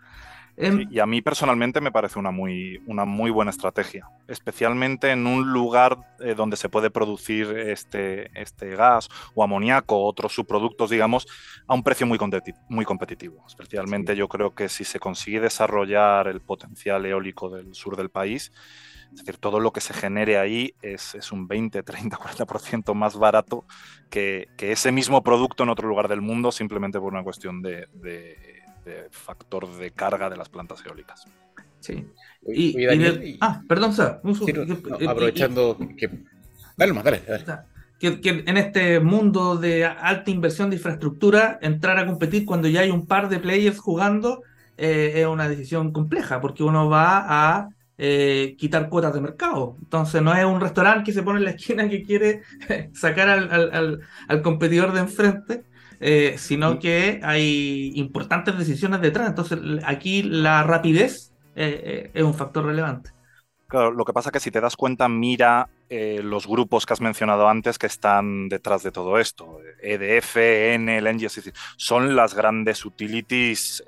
Speaker 3: Em, y a mí personalmente me parece una muy, una muy buena estrategia, especialmente en un lugar eh, donde se puede producir este, este gas o amoníaco o otros subproductos, digamos, a un precio muy, muy competitivo. Especialmente yo creo que si se consigue desarrollar el potencial eólico del sur del país, es decir, todo lo que se genere ahí es, es un 20, 30, 40% más barato que, que, ese mismo producto en otro lugar del mundo, simplemente por una cuestión de factor de carga de las plantas eólicas.
Speaker 1: Sí. Y, ah, perdón, Sara.
Speaker 2: aprovechando que... Dale más, dale,
Speaker 1: Que, en este mundo de alta inversión de infraestructura, entrar a competir cuando ya hay un par de players jugando eh, es una decisión compleja, porque uno va a eh, quitar cuotas de mercado. Entonces no es un restaurante que se pone en la esquina que quiere sacar al, al, al competidor de enfrente, eh, sino que hay importantes decisiones detrás. Entonces, aquí la rapidez eh, eh, es un factor relevante.
Speaker 3: Claro, lo que pasa es que si te das cuenta, mira los grupos que has mencionado antes que están detrás de todo esto. EDF, Enel, Engie, son las grandes utilities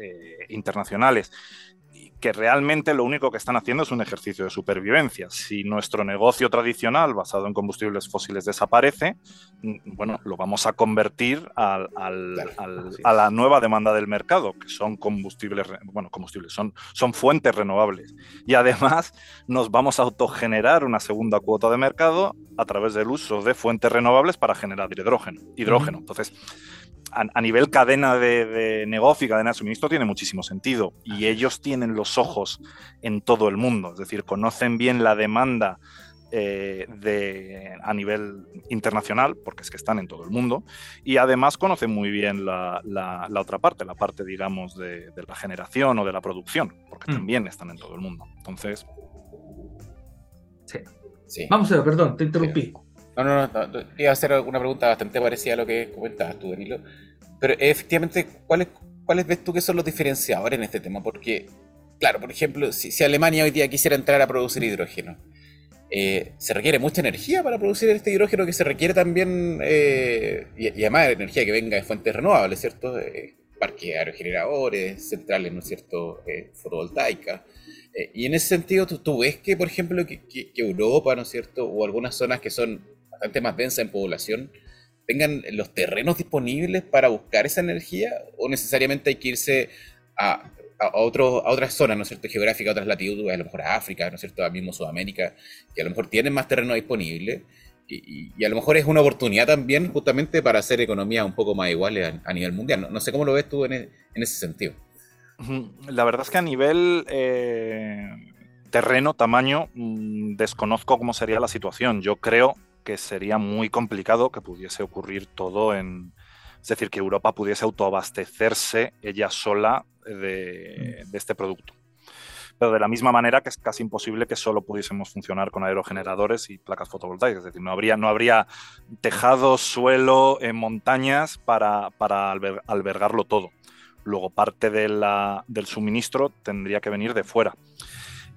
Speaker 3: internacionales que realmente lo único que están haciendo es un ejercicio de supervivencia. Si nuestro negocio tradicional basado en combustibles fósiles desaparece, bueno, lo vamos a convertir al, a la nueva demanda del mercado, que son combustibles, bueno, combustibles, son, son fuentes renovables. Y además nos vamos a autogenerar una segunda cuota de mercado a través del uso de fuentes renovables para generar hidrógeno. hidrógeno. Entonces, a, nivel cadena de, negocio y cadena de suministro tiene muchísimo sentido. Y ellos tienen los ojos en todo el mundo, es decir, conocen bien la demanda eh, de, a nivel internacional, porque es que están en todo el mundo, y además conocen muy bien la, otra parte, la parte, digamos, de, la generación o de la producción, porque mm. también están en todo el mundo. Entonces...
Speaker 1: Sí. Vamos a ver, perdón, te interrumpí.
Speaker 2: No, no, no, iba a hacer una pregunta bastante parecida a lo que comentabas tú, Danilo. Pero efectivamente, ¿cuáles, ¿cuáles ves tú que son los diferenciadores en este tema? Porque, claro, por ejemplo, si, Alemania hoy día quisiera entrar a producir hidrógeno, eh, se requiere mucha energía para producir este hidrógeno que se requiere también, eh, y, además energía que venga de fuentes renovables, ¿cierto? Eh, parques aerogeneradores, centrales, ¿no es cierto?, fotovoltaicas. y en ese sentido, ¿tú, ves que, por ejemplo, que, que, Europa, ¿no es cierto?, o algunas zonas que son bastante más densa en población, tengan los terrenos disponibles para buscar esa energía o necesariamente hay que irse a, a, otras zonas, ¿no es cierto?, geográficas, a otras latitudes, a lo mejor a África, ¿no es cierto?, a mismo Sudamérica, que a lo mejor tienen más terreno disponible y, a lo mejor es una oportunidad también justamente para hacer economías un poco más iguales a, nivel mundial. No, sé cómo lo ves tú en, e, ese sentido.
Speaker 3: La verdad es que a nivel... Eh, terreno, tamaño, mm, desconozco cómo sería la situación. Yo creo que sería muy complicado que pudiese ocurrir todo en... Es decir, que Europa pudiese autoabastecerse ella sola de, mm. este producto. pero de la misma manera que es casi imposible que solo pudiésemos funcionar con aerogeneradores y placas fotovoltaicas, es decir, no habría, no habría tejado, suelo, en montañas para, para albergarlo todo. Luego parte de la, del suministro tendría que venir de fuera.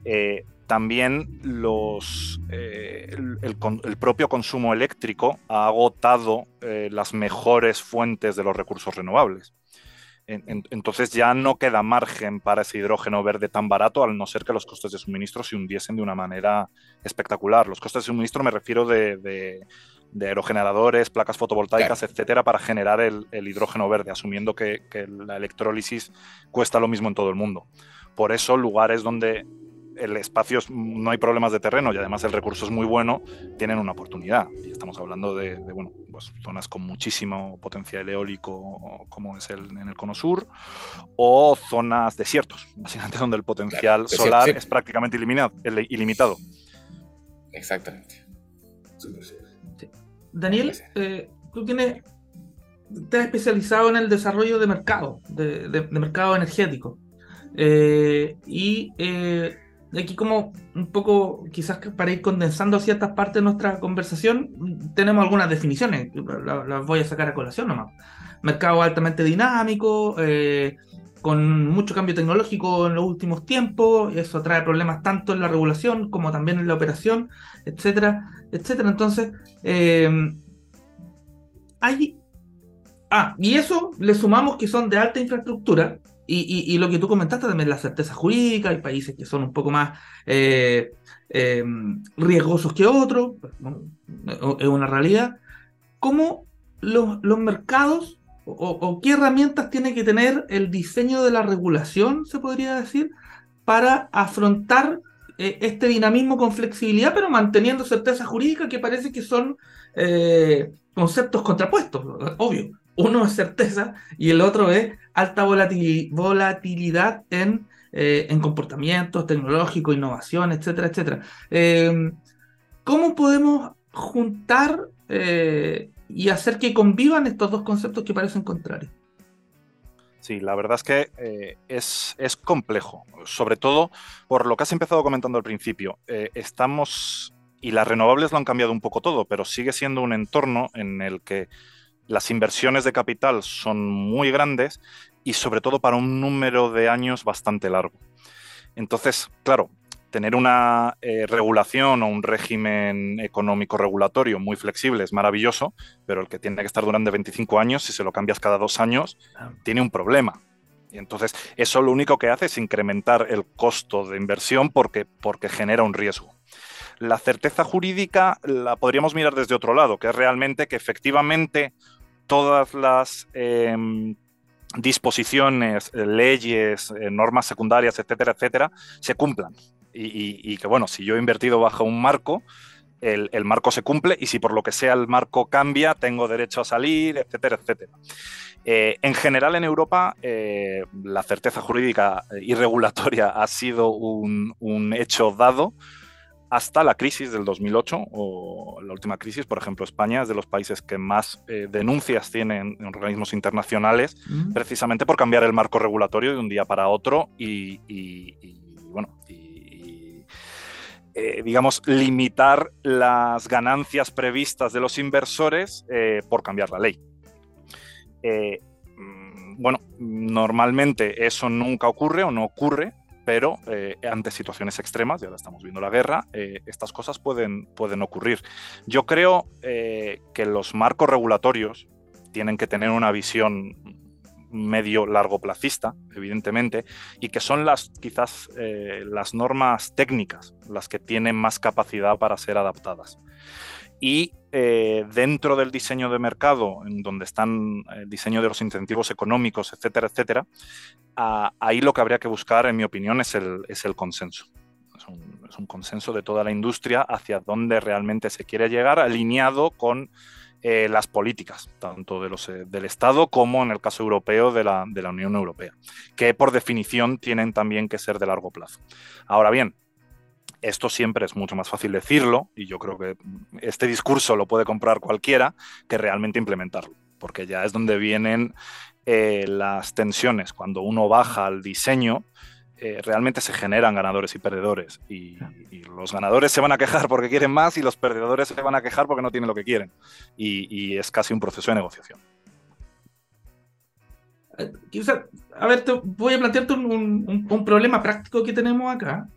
Speaker 3: Eh, también los, eh, el, propio consumo eléctrico ha agotado eh, las mejores fuentes de los recursos renovables. entonces ya no queda margen para ese hidrógeno verde tan barato, al no ser que los costes de suministro se hundiesen de una manera espectacular. Los costes de suministro me refiero de, aerogeneradores, placas fotovoltaicas, etcétera, para generar el, hidrógeno verde, asumiendo que la electrólisis cuesta lo mismo en todo el mundo. Por eso, lugares donde el espacio no hay problemas de terreno y además el recurso es muy bueno, tienen una oportunidad. Y estamos hablando de, bueno, pues zonas con muchísimo potencial eólico, como es el, en el cono sur, o zonas desiertos, básicamente donde el potencial solar es prácticamente ilimitado.
Speaker 2: Exactamente.
Speaker 1: Daniel, eh, tú tienes, te has especializado en el desarrollo de mercado, de, mercado energético. Eh, y eh, aquí como un poco, quizás para ir condensando ciertas partes de nuestra conversación, tenemos algunas definiciones, las voy a sacar a colación nomás. Mercado altamente dinámico, eh, con mucho cambio tecnológico en los últimos tiempos, eso trae problemas tanto en la regulación como también en la operación, etcétera, etcétera. Entonces, eh, hay... Ah, y eso le sumamos que son de alta infraestructura, y, lo que tú comentaste también, la certeza jurídica, hay países que son un poco más eh, eh, riesgosos que otros, es una realidad. ¿Cómo los, mercados o, qué herramientas tiene que tener el diseño de la regulación, se podría decir, para afrontar eh, este dinamismo con flexibilidad, pero manteniendo certeza jurídica, que parece que son conceptos contrapuestos, obvio uno es certeza y el otro es alta volatilidad en, eh, en comportamientos tecnológicos, innovación, etcétera, etcétera. Eh, ¿Cómo podemos juntar eh, y hacer que convivan estos dos conceptos que parecen contrarios?
Speaker 3: Sí, la verdad es que es, es, complejo, sobre todo por lo que has empezado comentando al principio. estamos, y las renovables lo han cambiado un poco todo, pero sigue siendo un entorno en el que las inversiones de capital son muy grandes y sobre todo para un número de años bastante largo. Entonces, claro, tener una eh, regulación o un régimen económico regulatorio muy flexible es maravilloso, pero el que tiene que estar durante 25 años, si se lo cambias cada dos años, tiene un problema. Y entonces eso lo único que hace es incrementar el costo de inversión porque, porque genera un riesgo. La certeza jurídica la podríamos mirar desde otro lado, que es realmente que efectivamente todas las em, disposiciones, eh, leyes, eh, normas secundarias, etcétera, etcétera, se cumplan. Y, que, bueno, si yo he invertido bajo un marco, el, marco se cumple y si por lo que sea el marco cambia, tengo derecho a salir, etcétera, etcétera. Eh, en general en Europa la certeza jurídica y regulatoria ha sido un, un hecho dado hasta la crisis del 2008 o la última crisis, por ejemplo, España es de los países que más eh, denuncias tienen en organismos internacionales, mm. precisamente por cambiar el marco regulatorio de un día para otro y, bueno, y, eh, digamos, limitar las ganancias previstas de los inversores eh, por cambiar la ley. Mm, bueno, normalmente eso nunca ocurre o no ocurre pero eh, ante situaciones extremas, y ahora estamos viendo la guerra, eh, estas cosas pueden, pueden ocurrir. Yo creo eh, que los marcos regulatorios tienen que tener una visión medio largo placista, evidentemente, y que son las quizás las normas técnicas las que tienen más capacidad para ser adaptadas. Y eh, dentro del diseño de mercado, en donde están el eh, diseño de los incentivos económicos, etcétera, etcétera, ahí lo que habría que buscar, en mi opinión, es el, es el consenso. Es un, consenso de toda la industria hacia dónde realmente se quiere llegar, alineado con eh, las políticas, tanto de los, del Estado como en el caso europeo de la, de la Unión Europea, que por definición tienen también que ser de largo plazo. Ahora bien, esto siempre es mucho más fácil decirlo, y yo creo que este discurso lo puede comprar cualquiera, que realmente implementarlo, porque ya es donde vienen eh, las tensiones. Cuando uno baja al diseño, eh, realmente se generan ganadores y perdedores. Y, los ganadores se van a quejar porque quieren más y los perdedores se van a quejar porque no tienen lo que quieren. Y, es casi un proceso de negociación.
Speaker 1: Eh, a ver, voy a plantearte un, problema práctico que tenemos acá,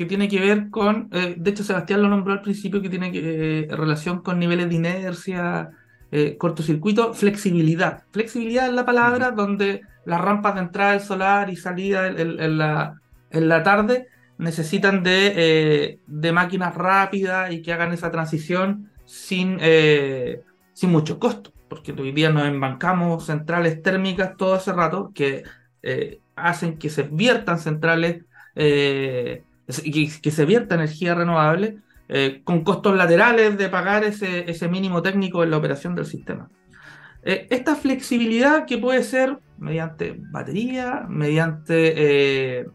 Speaker 1: que tiene que ver con, eh, de hecho Sebastián lo nombró al principio, que tiene que, relación con niveles de inercia, cortocircuito, flexibilidad. Flexibilidad es la palabra donde las rampas de entrada del solar y salida en, la, en la, tarde necesitan de, eh, de, máquinas rápidas y que hagan esa transición sin, eh, sin mucho costo, porque hoy día nos embancamos centrales térmicas todo ese rato que eh, hacen que se viertan centrales, que, que, se vierta energía renovable con costos laterales de pagar ese, ese mínimo técnico en la operación del sistema. Eh, esta flexibilidad que puede ser mediante batería, mediante eh,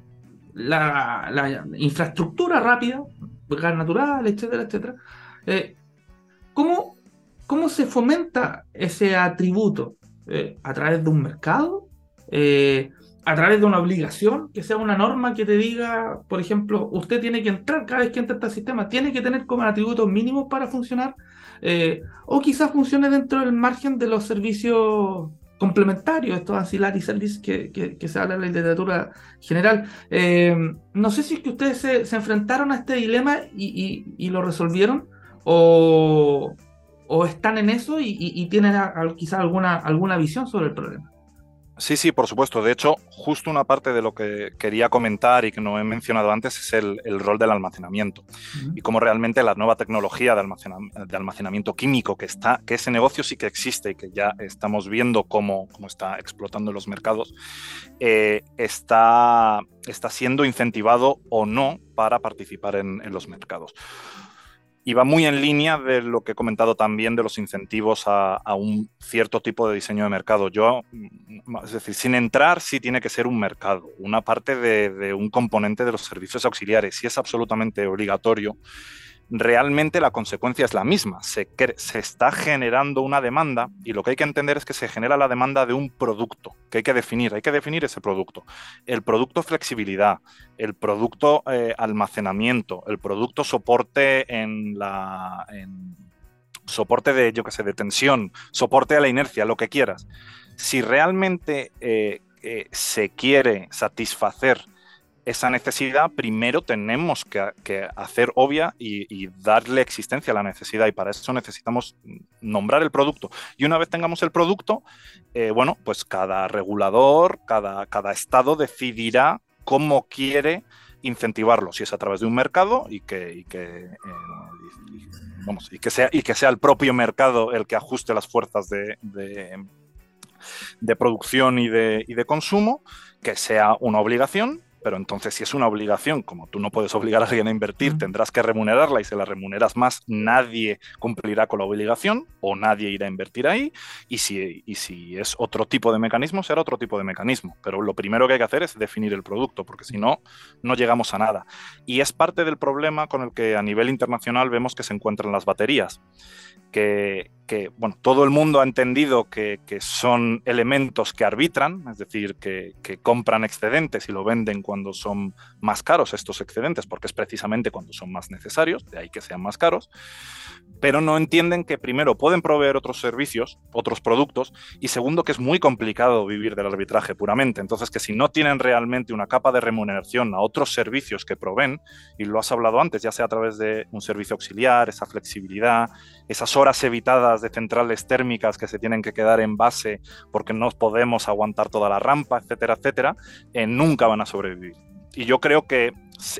Speaker 1: la, infraestructura rápida, gas natural, etcétera, etcétera. Eh, ¿cómo, ¿cómo, se fomenta ese atributo? ¿A través de un mercado? ¿A través de una obligación? Que sea una norma que te diga, por ejemplo, usted tiene que entrar cada vez que entra este sistema, tiene que tener como atributos mínimos para funcionar eh, o quizás funcione dentro del margen de los servicios complementarios, estos ancillary services que, que, se habla en la literatura general. Eh, no sé si es que ustedes se, enfrentaron a este dilema y, lo resolvieron o, están en eso y, tienen quizás alguna, alguna visión sobre el problema.
Speaker 3: Sí, sí, por supuesto. De hecho, justo una parte de lo que quería comentar y que no he mencionado antes es el, rol del almacenamiento. Y cómo realmente la nueva tecnología de, almacenamiento químico que está, que ese negocio sí que existe y que ya estamos viendo cómo, está explotando en los mercados, eh, está, está siendo incentivado o no para participar en los mercados y va muy en línea de lo que he comentado también de los incentivos a, un cierto tipo de diseño de mercado. Yo, mm, es decir, sin entrar sí tiene que ser un mercado, una parte de, de un componente de los servicios auxiliares, si es absolutamente obligatorio realmente la consecuencia es la misma. Se, se, está generando una demanda y lo que hay que entender es que se genera la demanda de un producto que hay que definir. Hay que definir ese producto. El producto flexibilidad, el producto eh, almacenamiento, el producto soporte en la... soporte de, yo qué sé, de tensión, soporte a la inercia, lo que quieras. Si realmente eh, eh, se quiere satisfacer esa necesidad, primero tenemos que, hacer obvia y, darle existencia a la necesidad y para eso necesitamos nombrar el producto. Y una vez tengamos el producto, eh, bueno, pues cada regulador, cada, cada estado decidirá cómo quiere incentivarlo, si es a través de un mercado y que, eh, vamos, y que, sea, y que sea el propio mercado el que ajuste las fuerzas de, de producción y de, y de, consumo, que sea una obligación pero entonces si es una obligación, como tú no puedes obligar a alguien a invertir, tendrás que remunerarla y si la remuneras más, nadie cumplirá con la obligación o nadie irá a invertir ahí. Y si, y si es otro tipo de mecanismo, será otro tipo de mecanismo. Pero lo primero que hay que hacer es definir el producto, porque si no, no llegamos a nada. Y es parte del problema con el que a nivel internacional vemos que se encuentran las baterías. Que, que bueno, todo el mundo ha entendido que, que son elementos que arbitran, es decir, que, que compran excedentes y lo venden cuando son más caros estos excedentes, porque es precisamente cuando son más necesarios, de ahí que sean más caros, pero no entienden que primero pueden proveer otros servicios, otros productos, y segundo que es muy complicado vivir del arbitraje puramente. Entonces que si no tienen realmente una capa de remuneración a otros servicios que proveen, y lo has hablado antes, ya sea a través de un servicio auxiliar, esa flexibilidad, esas horas evitadas de centrales térmicas que se tienen que quedar en base porque no podemos aguantar toda la rampa, etcétera, etcétera, eh, nunca van a sobrevivir. Y yo creo que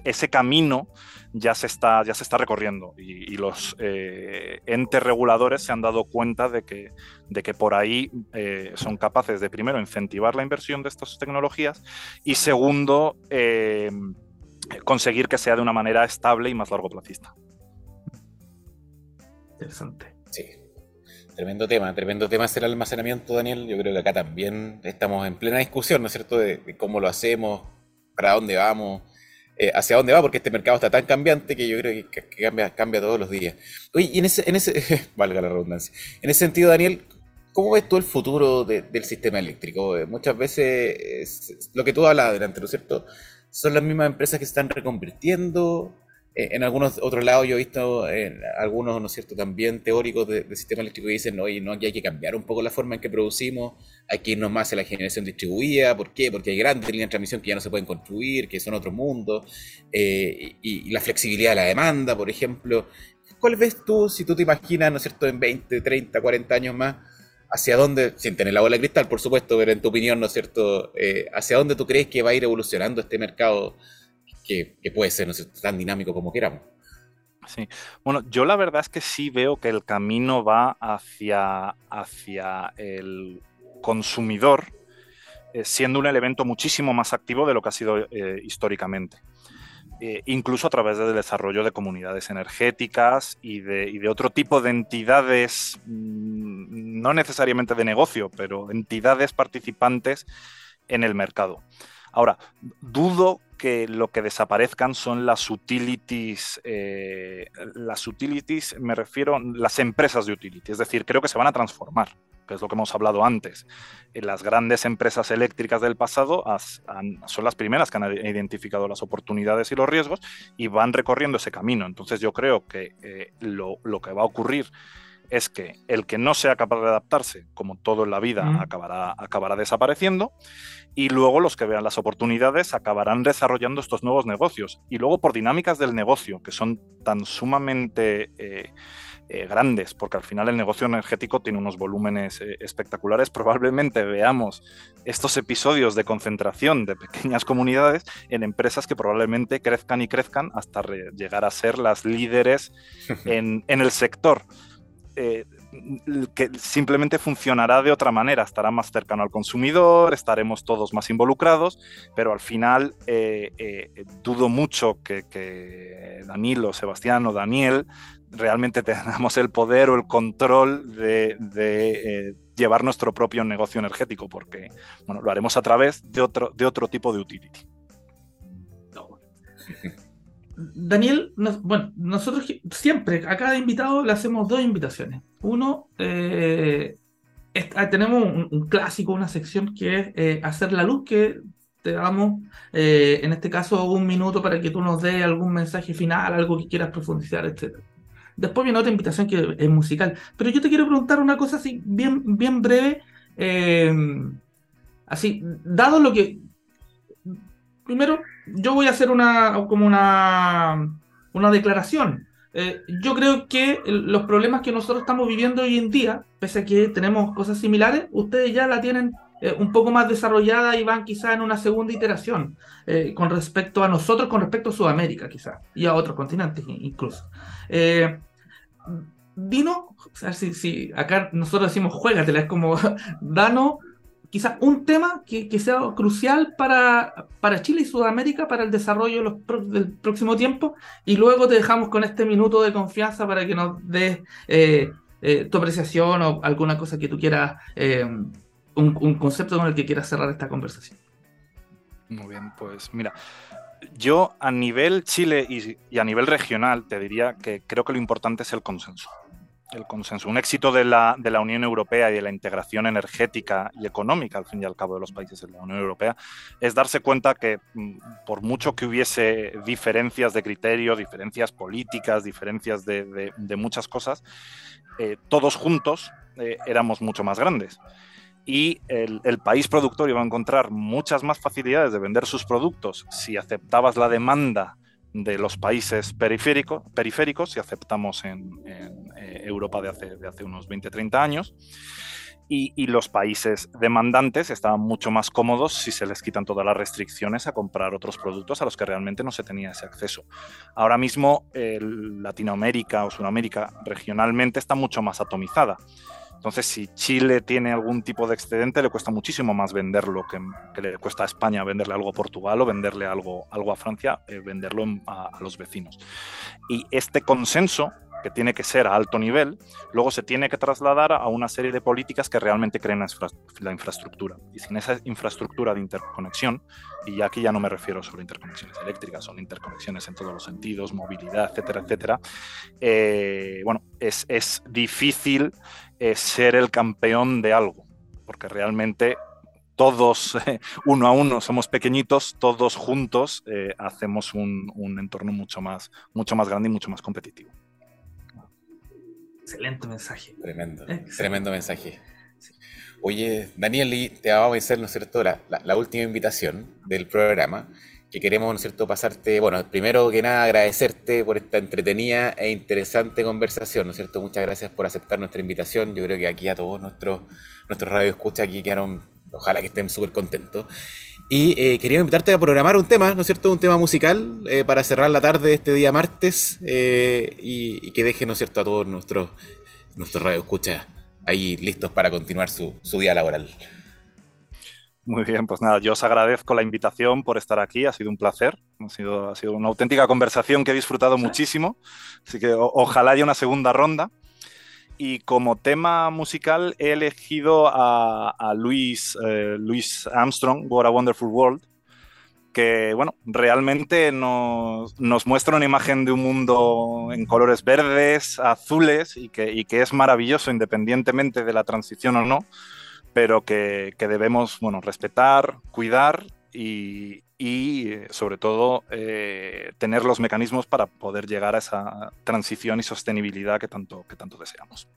Speaker 3: ese camino ya se está, ya se está recorriendo y, los eh, entes reguladores se han dado cuenta de que, de que por ahí eh, son capaces de, primero, incentivar la inversión de estas tecnologías y, segundo, conseguir que sea de una manera estable y más largo plazista.
Speaker 2: Interesante. Sí. Tremendo tema, tremendo tema es el almacenamiento, Daniel. Yo creo que acá también estamos en plena discusión, ¿no es cierto?, de, cómo lo hacemos, para dónde vamos, eh, hacia dónde va, porque este mercado está tan cambiante que yo creo que, cambia, cambia todos los días. Oye, y en ese, en ese valga la redundancia, en ese sentido, Daniel, ¿cómo ves tú el futuro del sistema eléctrico? Eh, muchas veces, lo que tú hablabas delante, ¿no es cierto? son las mismas empresas que se están reconvirtiendo. Eh, en algunos otros lados yo he visto en algunos, ¿no es cierto?, también teóricos del de sistema eléctrico que dicen, oye, no, aquí hay que cambiar un poco la forma en que producimos, hay que irnos más a la generación distribuida, ¿por qué? Porque hay grandes líneas de transmisión que ya no se pueden construir, que son otro mundo, eh, y, la flexibilidad de la demanda, por ejemplo. ¿Cuál ves tú, si tú te imaginas, ¿no es cierto?, en 20, 30, 40 años más, hacia dónde, sin tener la bola de cristal, por supuesto, pero en tu opinión, ¿no es cierto?, eh, hacia dónde tú crees que va a ir evolucionando este mercado que, puede ser tan dinámico como queramos.
Speaker 3: Sí, bueno, yo la verdad es que sí veo que el camino va hacia, hacia el consumidor, eh, siendo un elemento muchísimo más activo de lo que ha sido eh, históricamente. Eh, incluso a través del desarrollo de comunidades energéticas y de, y de otro tipo de entidades, mm, no necesariamente de negocio, pero entidades participantes en el mercado. Ahora, dudo que lo que desaparezcan son las utilities, eh, las utilities, me refiero, las empresas de utilities, es decir, creo que se van a transformar, que es lo que hemos hablado antes. Eh, las grandes empresas eléctricas del pasado son las primeras que han identificado las oportunidades y los riesgos y van recorriendo ese camino. Entonces yo creo que eh, lo, que va a ocurrir es que el que no sea capaz de adaptarse, como todo en la vida, acabará, acabará desapareciendo y luego los que vean las oportunidades acabarán desarrollando estos nuevos negocios. Y luego por dinámicas del negocio, que son tan sumamente eh, eh, grandes, porque al final el negocio energético tiene unos volúmenes eh, espectaculares, probablemente veamos estos episodios de concentración de pequeñas comunidades en empresas que probablemente crezcan y crezcan hasta llegar a ser las líderes en, en el sector que simplemente funcionará de otra manera, estará más cercano al consumidor, estaremos todos más involucrados, pero al final eh, eh, dudo mucho que, que, Danilo, Sebastián o Daniel realmente tengamos el poder o el control de, eh, llevar nuestro propio negocio energético, porque bueno, lo haremos a través de otro, de otro tipo de utility.
Speaker 1: Daniel, bueno, nosotros siempre a cada invitado le hacemos dos invitaciones. Uno, eh, ah, tenemos un, clásico, una sección que es eh, hacer la luz, que te damos, eh, en este caso, un minuto para que tú nos des algún mensaje final, algo que quieras profundizar, etc. Después viene otra invitación que es musical. Pero yo te quiero preguntar una cosa así, bien, bien breve. así, dado lo que primero, yo voy a hacer una, como una, una declaración. Eh, yo creo que los problemas que nosotros estamos viviendo hoy en día, pese a que tenemos cosas similares, ustedes ya la tienen eh, un poco más desarrollada y van quizá en una segunda iteración eh, con respecto a nosotros, con respecto a Sudamérica quizá, y a otros continentes incluso. Dino, o sea, si, acá nosotros decimos juégatela, es como danos quizás un tema que, sea crucial para, para, Chile y Sudamérica para el desarrollo del próximo tiempo y luego te dejamos con este minuto de confianza para que nos des eh, eh, tu apreciación o alguna cosa que tú quieras, eh, un, concepto con el que quieras cerrar esta conversación.
Speaker 3: Muy bien, pues mira, yo a nivel Chile y a nivel regional te diría que creo que lo importante es el consenso el consenso. Un éxito de la, de la, Unión Europea y de la integración energética y económica, al fin y al cabo, de los países de la Unión Europea, es darse cuenta que mm, por mucho que hubiese diferencias de criterio, diferencias políticas, diferencias de, de, muchas cosas, eh, todos juntos eh, éramos mucho más grandes. Y el, el, país productor iba a encontrar muchas más facilidades de vender sus productos si aceptabas la demanda de los países periféricos, periféricos si aceptamos en, eh, Europa de hace, de hace unos 20-30 años. Y, los países demandantes estaban mucho más cómodos si se les quitan todas las restricciones a comprar otros productos a los que realmente no se tenía ese acceso. Ahora mismo Latinoamérica o Sudamérica regionalmente está mucho más atomizada. Entonces, si Chile tiene algún tipo de excedente, le cuesta muchísimo más venderlo que, le cuesta a España venderle algo a Portugal o venderle algo, algo a Francia, eh, venderlo a, los vecinos. Y este consenso que tiene que ser a alto nivel, luego se tiene que trasladar a una serie de políticas que realmente creen la, infraestructura. Y sin esa infraestructura de interconexión, y aquí ya no me refiero a interconexiones eléctricas, son interconexiones en todos los sentidos, movilidad, etcétera, etcétera, eh, bueno, es, difícil ser el campeón de algo, porque realmente todos uno a uno somos pequeñitos, todos juntos hacemos un, un, entorno mucho más, mucho más grande y mucho más competitivo.
Speaker 1: Excelente mensaje.
Speaker 2: Tremendo, tremendo mensaje. Oye, Daniel, te vamos a hacer, ¿no es cierto?, la, la, última invitación del programa, que queremos, ¿no es cierto?, pasarte, bueno, primero que nada agradecerte por esta entretenida e interesante conversación, ¿no es cierto? Muchas gracias por aceptar nuestra invitación. Yo creo que aquí a todos nuestros, nuestros radio escucha aquí quedaron, ojalá que estén súper contentos. Y eh, quería invitarte a programar un tema, ¿no es cierto? Un tema musical eh, para cerrar la tarde de este día martes eh, y, que deje, ¿no es cierto?, a todos nuestros, nuestros radio escucha ahí listos para continuar su, día laboral.
Speaker 3: Muy bien, pues nada, yo os agradezco la invitación por estar aquí, ha sido un placer, ha sido, ha sido una auténtica conversación que he disfrutado muchísimo, así que ojalá haya una segunda ronda. Y como tema musical he elegido a, Louis, eh, Louis Armstrong, What a Wonderful World, que bueno, realmente nos, muestra una imagen de un mundo en colores verdes, azules y que, es maravilloso independientemente de la transición o no, pero que, debemos bueno, respetar, cuidar y, sobre todo eh, tener los mecanismos para poder llegar a esa transición y sostenibilidad que tanto, que tanto deseamos.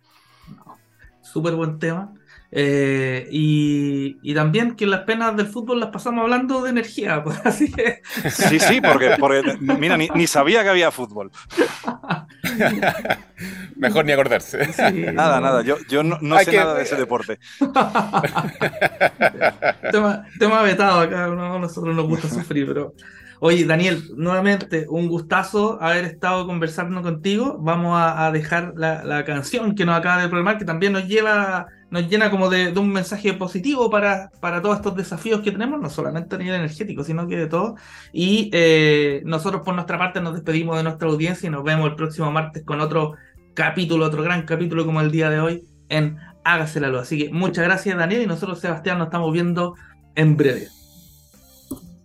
Speaker 1: Súper buen tema. Eh, y, también que las penas del fútbol las pasamos hablando de energía, pues, así que...
Speaker 3: Sí, sí, porque, mira, ni, sabía que había fútbol.
Speaker 2: Mejor ni acordarse.
Speaker 3: Nada, nada, yo, yo no, sé nada de ese deporte.
Speaker 1: tema, tema vetado acá, no, nosotros nos gusta sufrir, pero... Oye, Daniel, nuevamente un gustazo haber estado conversando contigo. Vamos a, dejar la, canción que nos acaba de programar, que también nos lleva nos llena como de, un mensaje positivo para, para, todos estos desafíos que tenemos, no solamente a nivel energético, sino que de todo. Y eh, nosotros por nuestra parte nos despedimos de nuestra audiencia y nos vemos el próximo martes con otro capítulo, otro gran capítulo como el día de hoy en Hágase la Luz. Así que muchas gracias Daniel y nosotros Sebastián nos estamos viendo en breve.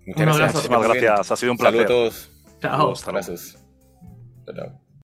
Speaker 3: Muchas gracias. Muchísimas gracias. Ha sido un placer.
Speaker 2: Saludos a todos.
Speaker 1: Chao.
Speaker 2: Abrazos. Chao.